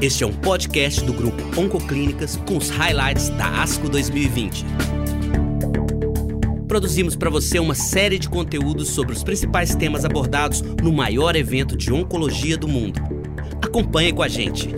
Este é um podcast do grupo Oncoclínicas com os highlights da ASCO 2020. Produzimos para você uma série de conteúdos sobre os principais temas abordados no maior evento de oncologia do mundo. Acompanhe com a gente.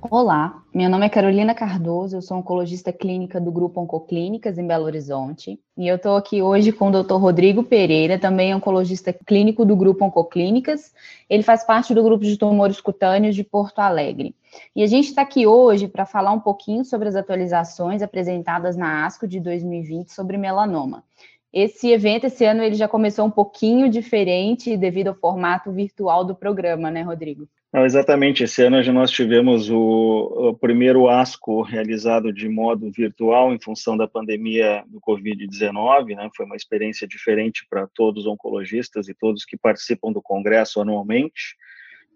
Olá, meu nome é Carolina Cardoso, eu sou oncologista clínica do Grupo Oncoclínicas em Belo Horizonte e eu estou aqui hoje com o Dr. Rodrigo Pereira, também oncologista clínico do Grupo Oncoclínicas. Ele faz parte do grupo de tumores cutâneos de Porto Alegre. E a gente está aqui hoje para falar um pouquinho sobre as atualizações apresentadas na ASCO de 2020 sobre melanoma. Esse evento, esse ano, ele já começou um pouquinho diferente devido ao formato virtual do programa, né, Rodrigo? Não, exatamente. Esse ano nós tivemos o, o, primeiro ASCO realizado de modo virtual em função da pandemia do Covid-19. Né? Foi uma experiência diferente para todos os oncologistas e todos que participam do congresso anualmente,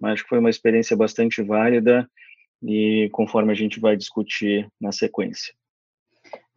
mas foi uma experiência bastante válida e conforme a gente vai discutir na sequência.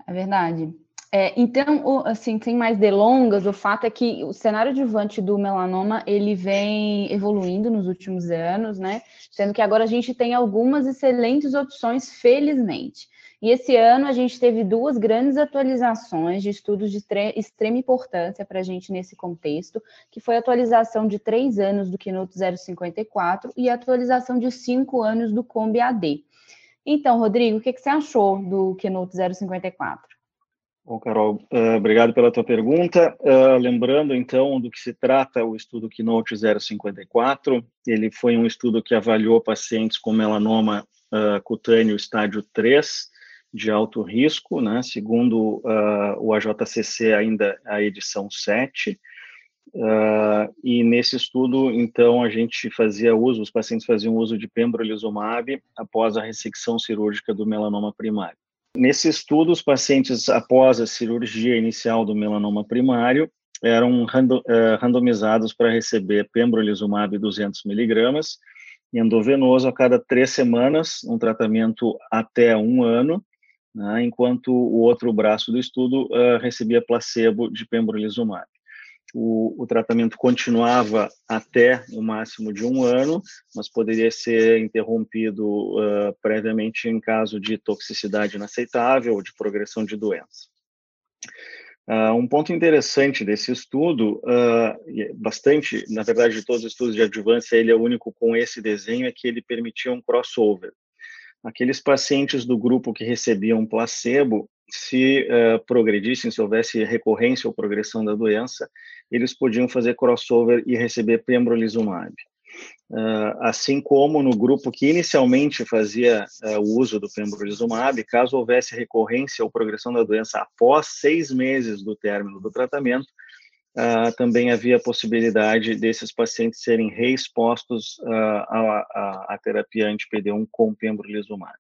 É verdade. É, então, assim, sem mais delongas, o fato é que o cenário adjuvante do melanoma, ele vem evoluindo nos últimos anos, né? Sendo que agora a gente tem algumas excelentes opções, felizmente. E esse ano a gente teve duas grandes atualizações de estudos de extrema importância para a gente nesse contexto, que foi a atualização de três anos do Keynote 054 e a atualização de cinco anos do Combi AD. Então, Rodrigo, o que, que você achou do Keynote 054? Bom, Carol, uh, obrigado pela tua pergunta. Uh, lembrando, então, do que se trata o estudo Keynote 054, ele foi um estudo que avaliou pacientes com melanoma uh, cutâneo estágio 3, de alto risco, né, segundo o AJCC, ainda a edição 7. e nesse estudo, então, a gente fazia uso, os pacientes faziam uso de pembrolizumab após a ressecção cirúrgica do melanoma primário. Nesse estudo, os pacientes após a cirurgia inicial do melanoma primário eram eh, randomizados para receber pembrolizumab 200 miligramas endovenoso a cada três semanas, um tratamento até um ano, né, enquanto o outro braço do estudo uh, recebia placebo de pembrolizumab o, o, tratamento continuava até o máximo de um ano, mas poderia ser interrompido uh, previamente em caso de toxicidade inaceitável ou de progressão de doença. Uh, um ponto interessante desse estudo, uh, bastante, na verdade, de todos os estudos de adjuvância, ele é o único com esse desenho, é que ele permitia um crossover. Aqueles pacientes do grupo que recebiam placebo, se uh, progredissem, se houvesse recorrência ou progressão da doença, eles podiam fazer crossover e receber pembrolizumab. Uh, assim como no grupo que inicialmente fazia uh, o uso do pembrolizumab, caso houvesse recorrência ou progressão da doença após seis meses do término do tratamento, uh, também havia possibilidade desses pacientes serem reexpostos à, à, terapia anti-PD1 com pembrolizumab.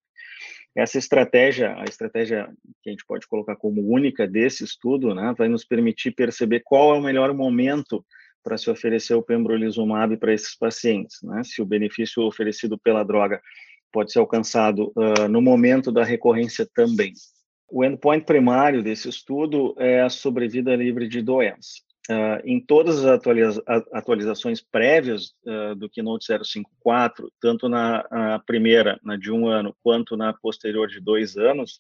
Essa estratégia, a estratégia que a gente pode colocar como única desse estudo, né, vai nos permitir perceber qual é o melhor momento para se oferecer o pembrolizumab para esses pacientes, né? Se o benefício oferecido pela droga pode ser alcançado uh, no momento da recorrência também. O endpoint primário desse estudo é a sobrevida livre de doença. Uh, em todas as atualiza atualizações prévias uh, do Keynote 054, tanto na primeira, na de um ano, quanto na posterior de dois anos,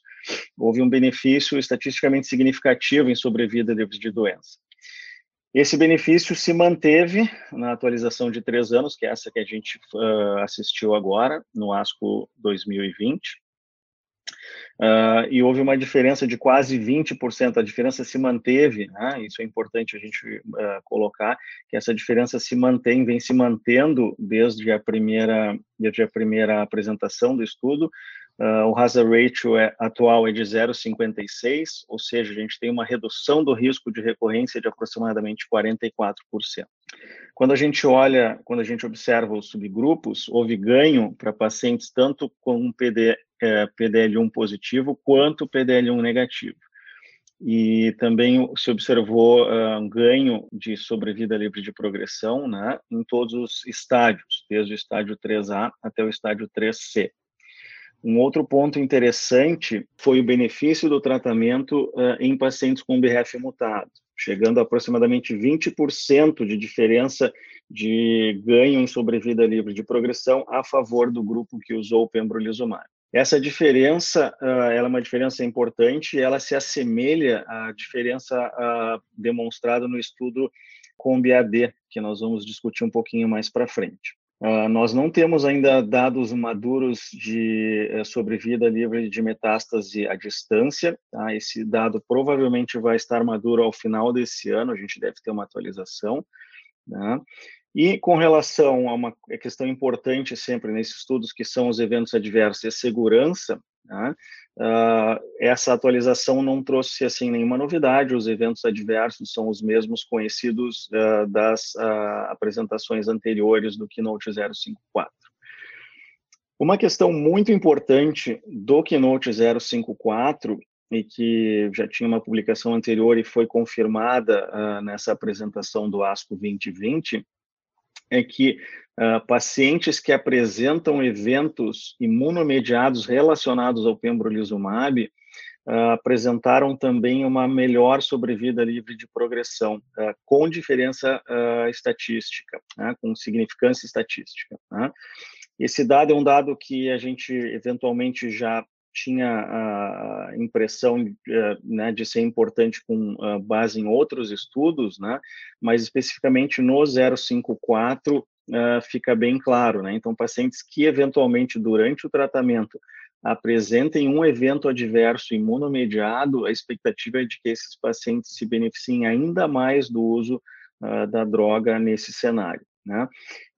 houve um benefício estatisticamente significativo em sobrevida livre de doença. Esse benefício se manteve na atualização de três anos, que é essa que a gente uh, assistiu agora, no ASCO 2020, Uh, e houve uma diferença de quase 20%. A diferença se manteve, né? isso é importante a gente uh, colocar, que essa diferença se mantém, vem se mantendo desde a primeira, desde a primeira apresentação do estudo. Uh, o hazard ratio é, atual é de 0,56, ou seja, a gente tem uma redução do risco de recorrência de aproximadamente 44%. Quando a gente olha, quando a gente observa os subgrupos, houve ganho para pacientes tanto com PD, é, PDL1 positivo quanto PDL1 negativo. E também se observou uh, um ganho de sobrevida livre de progressão né, em todos os estádios, desde o estádio 3A até o estádio 3C. Um outro ponto interessante foi o benefício do tratamento uh, em pacientes com BRF mutado. chegando a aproximadamente 20% de diferença de ganho em sobrevida livre de progressão a favor do grupo que usou o pembrolizumab. Essa diferença, uh, ela é uma diferença importante, ela se assemelha à diferença uh, demonstrada no estudo COMBI-AD, que nós vamos discutir um pouquinho mais para frente. Uh, nós não temos ainda dados maduros de uh, sobrevida livre de metástase à distância. Tá? Esse dado provavelmente vai estar maduro ao final desse ano, a gente deve ter uma atualização. Né? E com relação a uma questão importante sempre nesses estudos, que são os eventos adversos e a segurança, né? Uh, essa atualização não trouxe assim nenhuma novidade. Os eventos adversos são os mesmos conhecidos uh, das uh, apresentações anteriores do Keynote 054. Uma questão muito importante do Keynote 054 e que já tinha uma publicação anterior e foi confirmada nessa apresentação do ASCO 2020 é que uh, pacientes que apresentam eventos imunomediados relacionados ao pembrolizumab uh, apresentaram também uma melhor sobrevida livre de progressão, uh, com diferença estatística, né, com significância estatística. Né. Esse dado é um dado que a gente eventualmente já tinha a impressão eh, né, de ser importante com base em outros estudos, né, mas especificamente no 054 uh, eh, fica bem claro. Né? Então, pacientes que eventualmente durante o tratamento apresentem um evento adverso imunomediado, a expectativa é de que esses pacientes se beneficiem ainda mais do uso uh, da droga nesse cenário. Né?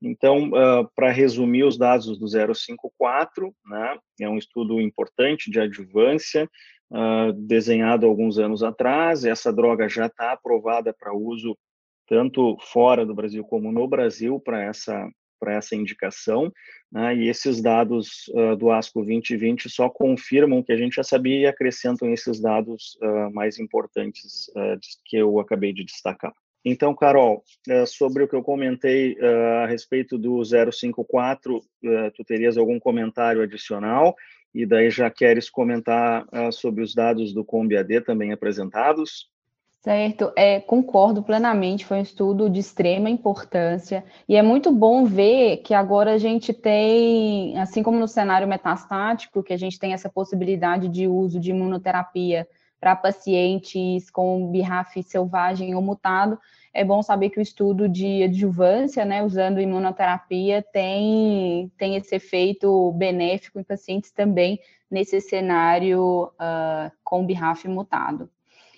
Então, uh, para resumir os dados do 054, né, é um estudo importante de adjuvância, uh, desenhado alguns anos atrás, essa droga já está aprovada para uso tanto fora do Brasil como no Brasil para essa para essa indicação, né, e esses dados uh, do ASCO 2020 só confirmam que a gente já sabia e acrescentam esses dados mais importantes que eu acabei de destacar. Então, Carol, eh, sobre o que eu comentei eh, a respeito do 054, eh, tu terias algum comentário adicional? E daí já queres comentar sobre os dados do COMBI-AD também apresentados? Certo, é, concordo plenamente, foi um estudo de extrema importância, e é muito bom ver que agora a gente tem, assim como no cenário metastático, que a gente tem essa possibilidade de uso de imunoterapia para pacientes com BRAF selvagem ou mutado, é bom saber que o estudo de adjuvância, né, usando imunoterapia, tem, tem esse efeito benéfico em pacientes também nesse cenário uh, com BRAF mutado.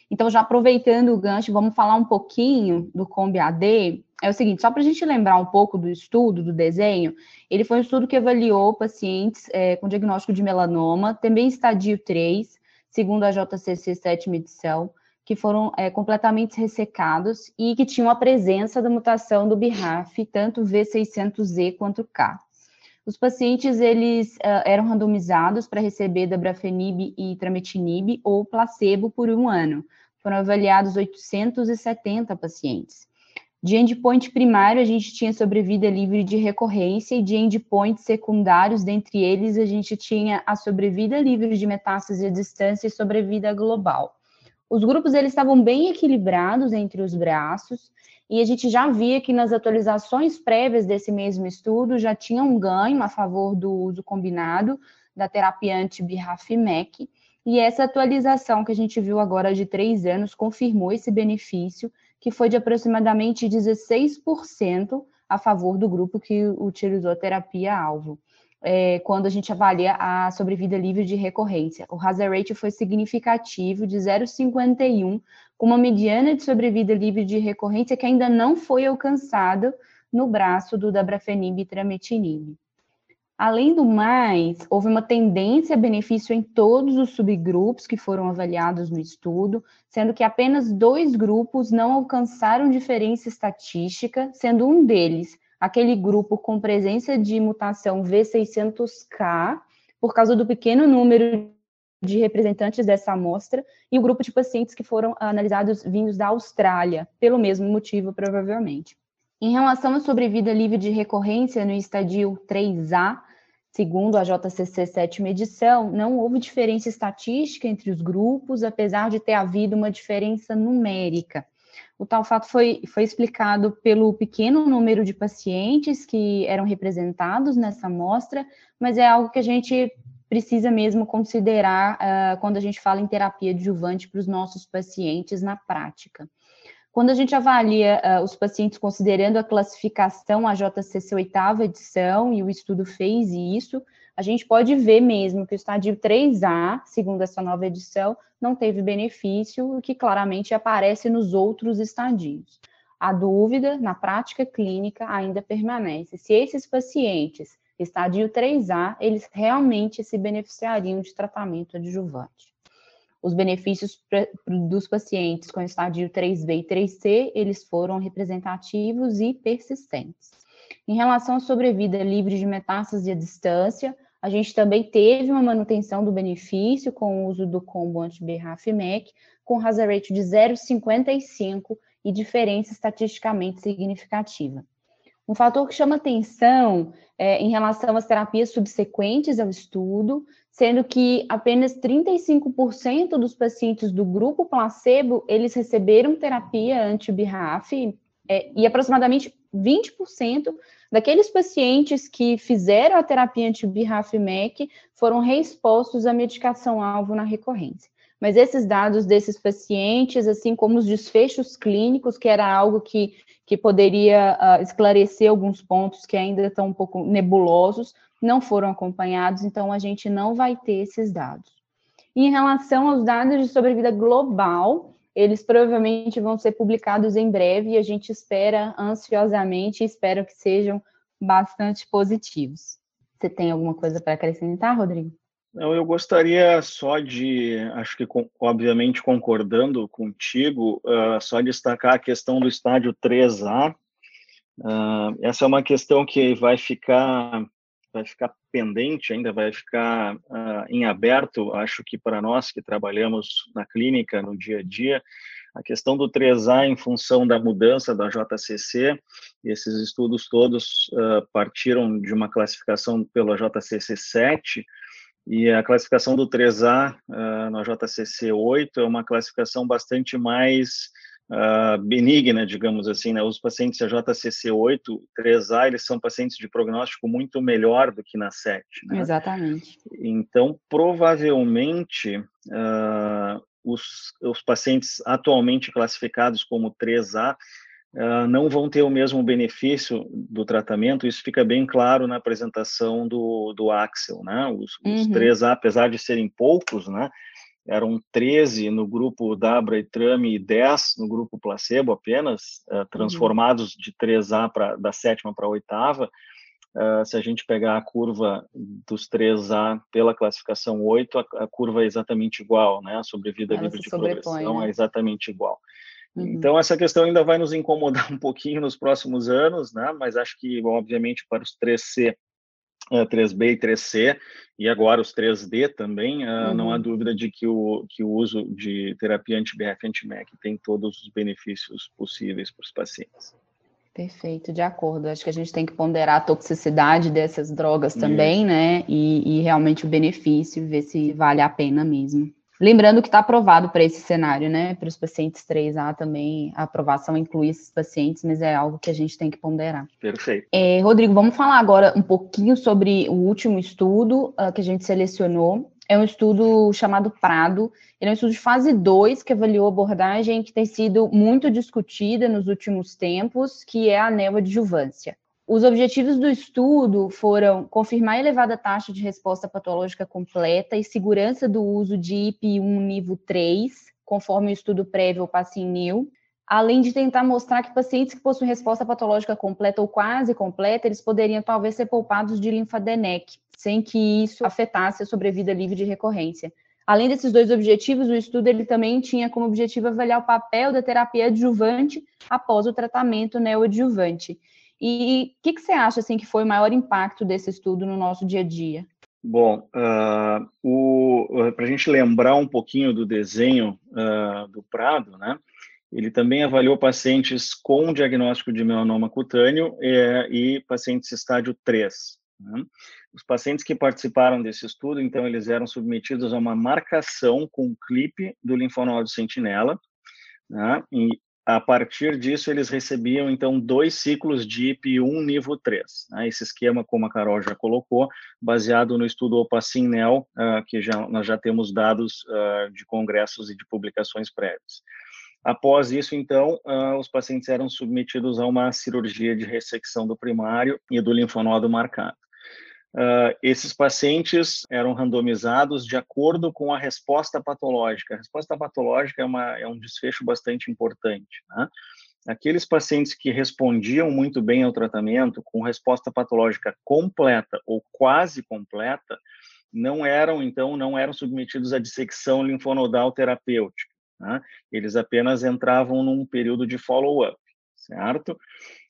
Então, já aproveitando o gancho, vamos falar um pouquinho do COMBI-AD. É o seguinte, só para a gente lembrar um pouco do estudo, do desenho, ele foi um estudo que avaliou pacientes é, com diagnóstico de melanoma, também estadio 3, segundo a JCC sétima edição, que foram é, completamente ressecados e que tinham a presença da mutação do BRAF, tanto V600Z quanto K. Os pacientes eles uh, eram randomizados para receber dabrafenib e trametinib ou placebo por um ano. Foram avaliados 870 pacientes. De endpoint primário, a gente tinha sobrevida livre de recorrência, e de endpoints secundários, dentre eles, a gente tinha a sobrevida livre de metástase à distância e sobrevida global. Os grupos eles estavam bem equilibrados entre os braços, e a gente já via que nas atualizações prévias desse mesmo estudo já tinha um ganho a favor do uso combinado da terapia anti-BRAF-MEC, e essa atualização que a gente viu agora de três anos confirmou esse benefício, que foi de aproximadamente 16% a favor do grupo que utilizou a terapia-alvo. É, quando a gente avalia a sobrevida livre de recorrência. O hazard rate foi significativo de 0,51, com uma mediana de sobrevida livre de recorrência que ainda não foi alcançada no braço do dabrafenib e trametinib. Além do mais, houve uma tendência a benefício em todos os subgrupos que foram avaliados no estudo, sendo que apenas dois grupos não alcançaram diferença estatística, sendo um deles aquele grupo com presença de mutação V600K, por causa do pequeno número de representantes dessa amostra, e o grupo de pacientes que foram analisados vindos da Austrália, pelo mesmo motivo, provavelmente. Em relação à sobrevida livre de recorrência no estadio 3A, segundo a JCC sétima edição, não houve diferença estatística entre os grupos, apesar de ter havido uma diferença numérica. O tal fato foi, foi explicado pelo pequeno número de pacientes que eram representados nessa amostra, mas é algo que a gente precisa mesmo considerar uh, quando a gente fala em terapia adjuvante para os nossos pacientes na prática. Quando a gente avalia uh, os pacientes considerando a classificação a JCC oitava edição, e o estudo fez isso, a gente pode ver mesmo que o estádio 3A, segundo essa nova edição, não teve benefício, o que claramente aparece nos outros estadios. A dúvida, na prática clínica, ainda permanece. Se esses pacientes, estadio 3A, eles realmente se beneficiariam de tratamento adjuvante. Os benefícios dos pacientes com estadio 3B e 3C, eles foram representativos e persistentes. Em relação à sobrevida livre de metástase à distância, a gente também teve uma manutenção do benefício com o uso do combo anti-BRAF-MEC, com hazard rate de 0,55 e diferença estatisticamente significativa. Um fator que chama atenção é, em relação às terapias subsequentes ao estudo, sendo que apenas 35% dos pacientes do grupo placebo, eles receberam terapia anti-BRAF é, e aproximadamente 20% daqueles pacientes que fizeram a terapia anti-BRAF-MEC foram reexpostos à medicação-alvo na recorrência. Mas esses dados desses pacientes, assim como os desfechos clínicos, que era algo que, que poderia uh, esclarecer alguns pontos que ainda estão um pouco nebulosos, não foram acompanhados, então a gente não vai ter esses dados. Em relação aos dados de sobrevida global, eles provavelmente vão ser publicados em breve e a gente espera ansiosamente, espero que sejam bastante positivos. Você tem alguma coisa para acrescentar, Rodrigo? Não, eu gostaria só de, acho que obviamente concordando contigo, uh, só destacar a questão do estádio 3A. Uh, essa é uma questão que vai ficar vai ficar pendente, ainda vai ficar uh, em aberto, acho que para nós que trabalhamos na clínica no dia a dia, a questão do 3A em função da mudança da JCC, esses estudos todos uh, partiram de uma classificação pela JCC 7, e a classificação do 3A uh, na JCC 8 é uma classificação bastante mais uh, benigna, digamos assim, né? Os pacientes AJCC8, 3A, eles são pacientes de prognóstico muito melhor do que na 7. Né? Exatamente. Então, provavelmente, uh, os, os pacientes atualmente classificados como 3A Uh, não vão ter o mesmo benefício do tratamento, isso fica bem claro na apresentação do, do Axel, né? Os, uhum. os 3A, apesar de serem poucos, né? Eram 13 no grupo Dabra e Trame e 10 no grupo placebo apenas, uh, transformados de 3A para da sétima para a oitava. Uh, se a gente pegar a curva dos 3A pela classificação 8, a, a curva é exatamente igual, né? A sobrevida Ela livre de progressão né? é exatamente igual. Uhum. Então, essa questão ainda vai nos incomodar um pouquinho nos próximos anos, né? mas acho que, obviamente, para os 3C 3B eh, e 3C, e agora os 3D também, uh, uhum. não há uhum. dúvida de que o, que o uso de terapia anti-BF e anti-MEC tem todos os benefícios possíveis para os pacientes. Perfeito, de acordo. Acho que a gente tem que ponderar a toxicidade dessas drogas também, Isso. né? E, e realmente o benefício, ver se vale a pena mesmo. Lembrando que está aprovado para esse cenário, né? Para os pacientes 3A também, a aprovação inclui esses pacientes, mas é algo que a gente tem que ponderar. Perfeito. É, Rodrigo, vamos falar agora um pouquinho sobre o último estudo uh, que a gente selecionou. É um estudo chamado Prado. Ele é um estudo de fase 2 que avaliou a abordagem que tem sido muito discutida nos últimos tempos, que é a neoadjuvância. Os objetivos do estudo foram confirmar a elevada taxa de resposta patológica completa e segurança do uso de IP1 nível 3, conforme o estudo prévio ao PASSINIL, além de tentar mostrar que pacientes que possuem resposta patológica completa ou quase completa, eles poderiam talvez ser poupados de linfadenec, sem que isso afetasse a sobrevida livre de recorrência. Além desses dois objetivos, o estudo ele também tinha como objetivo avaliar o papel da terapia adjuvante após o tratamento neoadjuvante. E o que, que, você acha assim que foi o maior impacto desse estudo no nosso dia a dia? Bom, uh, para a gente lembrar um pouquinho do desenho uh, do Prado, né? Ele também avaliou pacientes com diagnóstico de melanoma cutâneo e, e pacientes estágio 3. Né? Os pacientes que participaram desse estudo, então, eles eram submetidos a uma marcação com um clipe do linfonodo sentinela, né? e a partir disso, eles recebiam, então, dois ciclos de IP1 nível 3. Né? Esse esquema, como a Carol já colocou, baseado no estudo Opacin-Nel, uh, que já, nós já temos dados uh, de congressos e de publicações prévias. Após isso, então, uh, os pacientes eram submetidos a uma cirurgia de ressecção do primário e do linfonodo marcado. Uh, esses pacientes eram randomizados de acordo com a resposta patológica. A resposta patológica é, uma, é um desfecho bastante importante. Né? Aqueles pacientes que respondiam muito bem ao tratamento, com resposta patológica completa ou quase completa, não eram, então, não eram submetidos à dissecção linfonodal terapêutica. Né? Eles apenas entravam num período de follow-up, certo?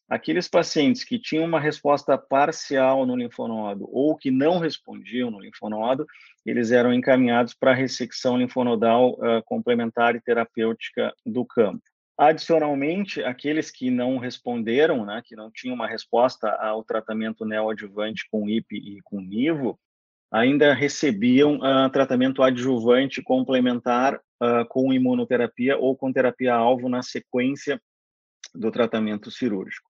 Aqueles pacientes que tinham uma resposta parcial no linfonodo ou que não respondiam no linfonodo, eles eram encaminhados para a ressecção linfonodal uh, complementar e terapêutica do campo. Adicionalmente, aqueles que não responderam, né, que não tinham uma resposta ao tratamento neoadjuvante com IP e com NIVO, ainda recebiam uh, tratamento adjuvante complementar uh, com imunoterapia ou com terapia-alvo na sequência do tratamento cirúrgico.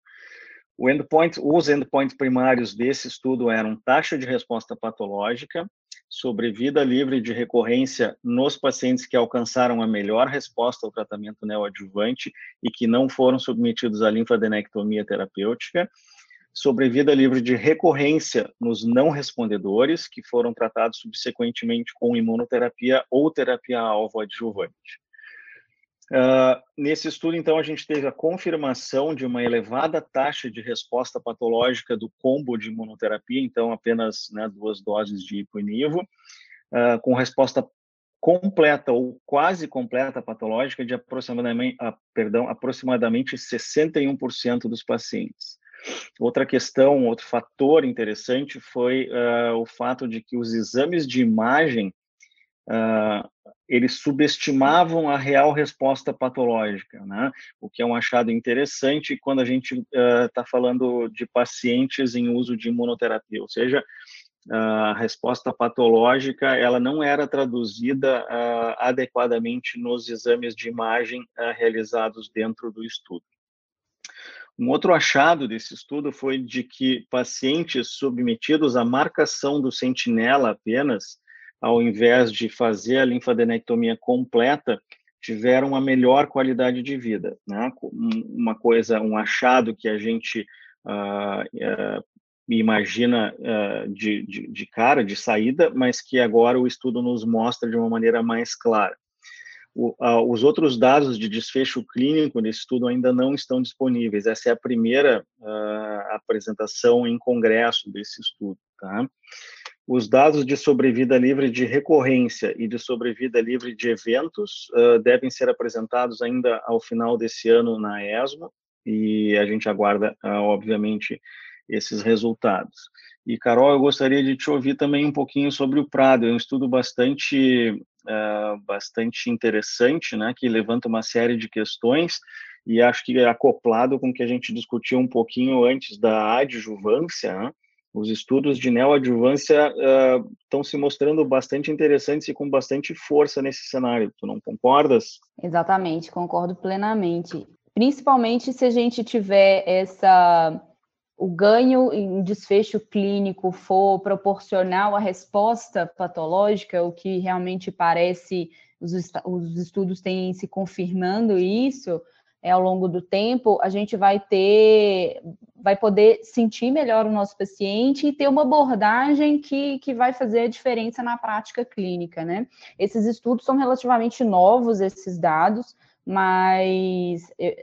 O endpoint, os endpoints primários desse estudo eram taxa de resposta patológica, sobrevida livre de recorrência nos pacientes que alcançaram a melhor resposta ao tratamento neoadjuvante e que não foram submetidos à linfadenectomia terapêutica, sobrevida livre de recorrência nos não respondedores, que foram tratados subsequentemente com imunoterapia ou terapia-alvo adjuvante. Uh, nesse estudo, então, a gente teve a confirmação de uma elevada taxa de resposta patológica do combo de imunoterapia, então apenas né, duas doses de ipo uh, com resposta completa ou quase completa patológica de aproximadamente, uh, perdão, aproximadamente 61% dos pacientes. Outra questão, outro fator interessante foi o fato de que os exames de imagem uh, eles subestimavam a real resposta patológica, né? o que é um achado interessante quando a gente está uh, falando de pacientes em uso de imunoterapia, ou seja, a resposta patológica ela não era traduzida uh, adequadamente nos exames de imagem realizados dentro do estudo. Um outro achado desse estudo foi de que pacientes submetidos à marcação do sentinela apenas, ao invés de fazer a linfadenectomia completa, tiveram uma melhor qualidade de vida. Né? Uma coisa, um achado que a gente uh, uh, imagina uh, de, de, de, cara, de saída, mas que agora o estudo nos mostra de uma maneira mais clara. O, os outros dados de desfecho clínico nesse estudo ainda não estão disponíveis. Essa é a primeira apresentação em congresso desse estudo. Tá? Os dados de sobrevida livre de recorrência e de sobrevida livre de eventos uh, devem ser apresentados ainda ao final desse ano na ESMO e a gente aguarda, uh, obviamente, esses resultados. E, Carol, eu gostaria de te ouvir também um pouquinho sobre o Prado. É um estudo bastante, uh, bastante interessante, né, que levanta uma série de questões e acho que é acoplado com o que a gente discutiu um pouquinho antes da adjuvância, né? Os estudos de neoadjuvância uh, estão se mostrando bastante interessantes e com bastante força nesse cenário. Tu não concordas? Exatamente, concordo plenamente. Principalmente se a gente tiver essa o ganho em desfecho clínico for proporcional à resposta patológica, o que realmente parece os estudos têm se confirmando isso, é, ao longo do tempo, a gente vai ter, vai poder sentir melhor o nosso paciente e ter uma abordagem que, que vai fazer a diferença na prática clínica, né? Esses estudos são relativamente novos, esses dados, mas eu,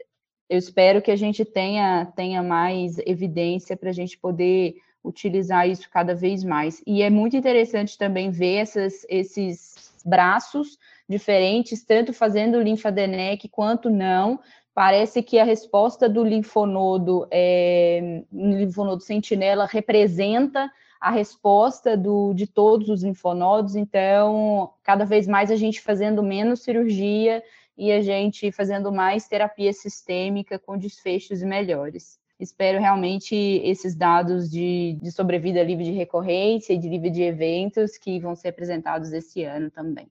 eu espero que a gente tenha, tenha mais evidência para a gente poder utilizar isso cada vez mais. E é muito interessante também ver essas, esses braços diferentes, tanto fazendo linfadenec quanto não, parece que a resposta do linfonodo, é, linfonodo sentinela, representa a resposta do, de todos os linfonodos, então, cada vez mais a gente fazendo menos cirurgia e a gente fazendo mais terapia sistêmica com desfechos melhores. Espero realmente esses dados de, de sobrevida livre de recorrência e de livre de eventos que vão ser apresentados esse ano também.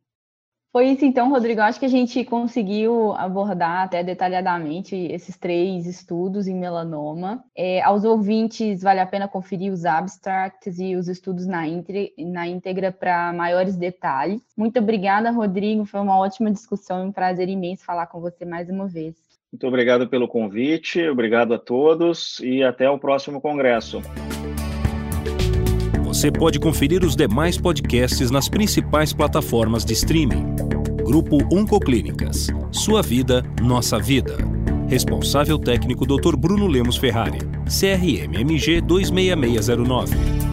Foi isso então, Rodrigo. Acho que a gente conseguiu abordar até detalhadamente esses três estudos em melanoma. É, aos ouvintes, vale a pena conferir os abstracts e os estudos na, na íntegra para maiores detalhes. Muito obrigada, Rodrigo. Foi uma ótima discussão e um prazer imenso falar com você mais uma vez. Muito obrigado pelo convite, obrigado a todos e até o próximo congresso. Você pode conferir os demais podcasts nas principais plataformas de streaming. Grupo Oncoclínicas. Sua vida, nossa vida. Responsável técnico Dr. Bruno Lemos Ferrari. CRMMG 26609.